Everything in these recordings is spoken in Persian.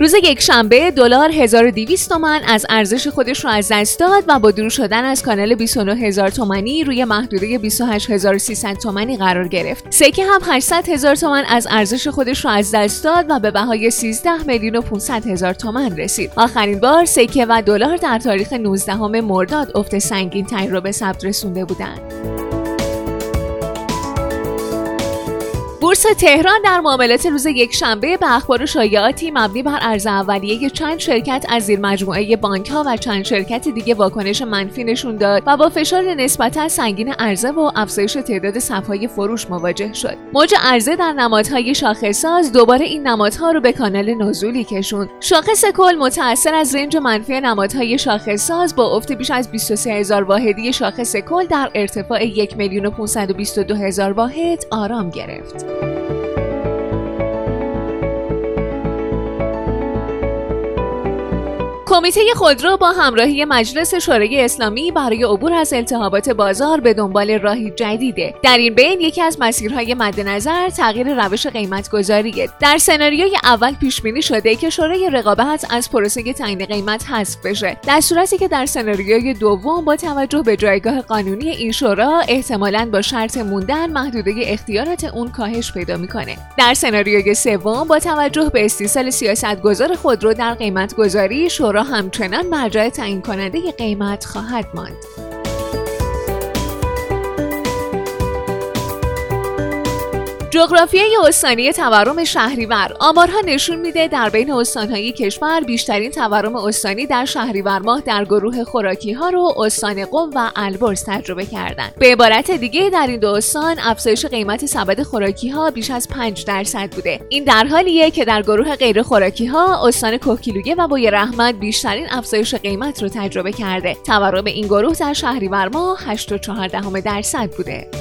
روز یک شنبه دلار 1200 تومن از ارزش خودش رو از دست داد و با دور شدن از کانال 29000 تومانی روی محدوده 28300 تومانی قرار گرفت. سکه هم 800 هزار تومن از ارزش خودش رو از دست داد و به بهای 13 میلیون و 500 هزار تومن رسید. آخرین بار سکه و دلار در تاریخ 19 مرداد افت سنگین تری را به ثبت رسونده بودند. بورس تهران در معاملات روز یک شنبه به اخبار شایعاتی مبنی بر ارز اولیه چند شرکت از زیر مجموعه بانک ها و چند شرکت دیگه واکنش منفی نشون داد و با فشار نسبتا سنگین عرضه و افزایش تعداد صفهای فروش مواجه شد. موج عرضه در نمادهای شاخصساز دوباره این نمادها رو به کانال نزولی کشوند. شاخص کل متأثر از رنج منفی نمادهای شاخصساز با افت بیش از 23 هزار واحدی شاخص کل در ارتفاع 1 میلیون و 522 هزار واحد آرام گرفت. کمیته خودرو با همراهی مجلس شورای اسلامی برای عبور از التهابات بازار به دنبال راهی جدیده. در این بین یکی از مسیرهای مد نظر تغییر روش قیمت گذاریه در سناریوی اول پیش بینی شده که شورای رقابت از پروسه تعیین قیمت حذف بشه. در صورتی که در سناریوی دوم با توجه به جایگاه قانونی این شورا احتمالا با شرط موندن محدوده اختیارات اون کاهش پیدا می‌کنه. در سناریوی سوم با توجه به استیصال سیاستگزار خودرو در قیمت گذاری شورا همچنان مرجع تعیین کننده قیمت خواهد ماند. جغرافیای استانی تورم شهریور. آمارها نشون میده در بین استانهای کشور بیشترین تورم استانی در شهریور ماه در گروه خوراکی ها رو استان قم و البرز تجربه کردند. به عبارت دیگه در این دو استان افزایش قیمت سبد خوراکی ها بیش از 5 درصد بوده. این در حالیه که در گروه غیر خوراکی ها استان کوکیلویه و بوی رحمت بیشترین افزایش قیمت رو تجربه کرده. تورم این گروه در شهریور ماه 8.4 درصد بوده.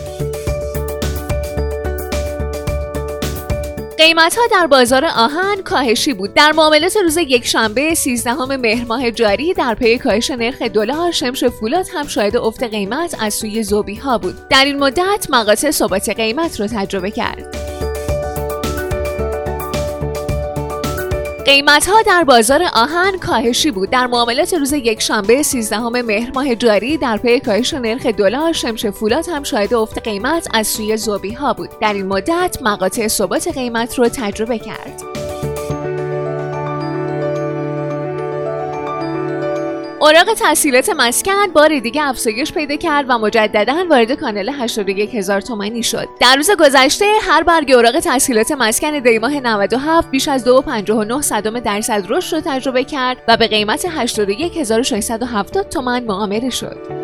قیمت ها در بازار آهن کاهشی بود. در معاملات روز یکشنبه 13 مهر ماه جاری در پی کاهش نرخ دلار شمش فولاد هم شاهد افت قیمت از سوی ذوبی ها بود. در این مدت مقاطع ثبات قیمت را تجربه کرد. قیمت ها در بازار آهن کاهشی بود. در معاملات روز یکشنبه 13 مهر ماه جاری در پی کاهش نرخ دلار شمش فولاد هم شاهد افت قیمت از سوی ذوبی ها بود. در این مدت مقاطع ثبات قیمت رو تجربه کرد. اوراق تحصیلات مسکن بار دیگه افزایش پیدا کرد و مجددا وارد کانال 81 هزار تومانی شد. در روز گذشته هر برگ اوراق تحصیلات مسکن دیماه 97 بیش از 2.59 صدم درصد رشد رو تجربه کرد و به قیمت 81670 تومان معامله شد.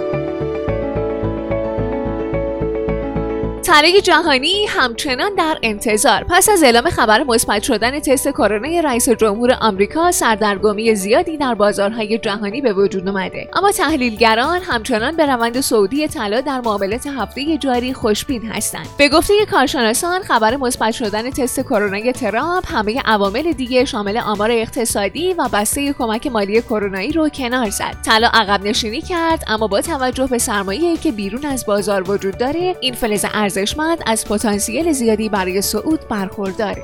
طلای جهانی همچنان در انتظار. پس از اعلام خبر مثبت شدن تست کرونا رئیس جمهور آمریکا سردرگمی زیادی در بازارهای جهانی به وجود اومده. اما تحلیلگران همچنان به روند سعودی طلا در معاملات هفته جاری خوشبین هستند. به گفته کارشناسان خبر مثبت شدن تست کرونا ترامپ همه عوامل دیگه شامل آمار اقتصادی و بسته کمک مالی کرونایی رو کنار زد. طلا عقب نشینی کرد اما با توجه به سرمایه‌ای که بیرون از بازار وجود داره این فلز ارزشمند از پتانسیل زیادی برای صعود برخورداره.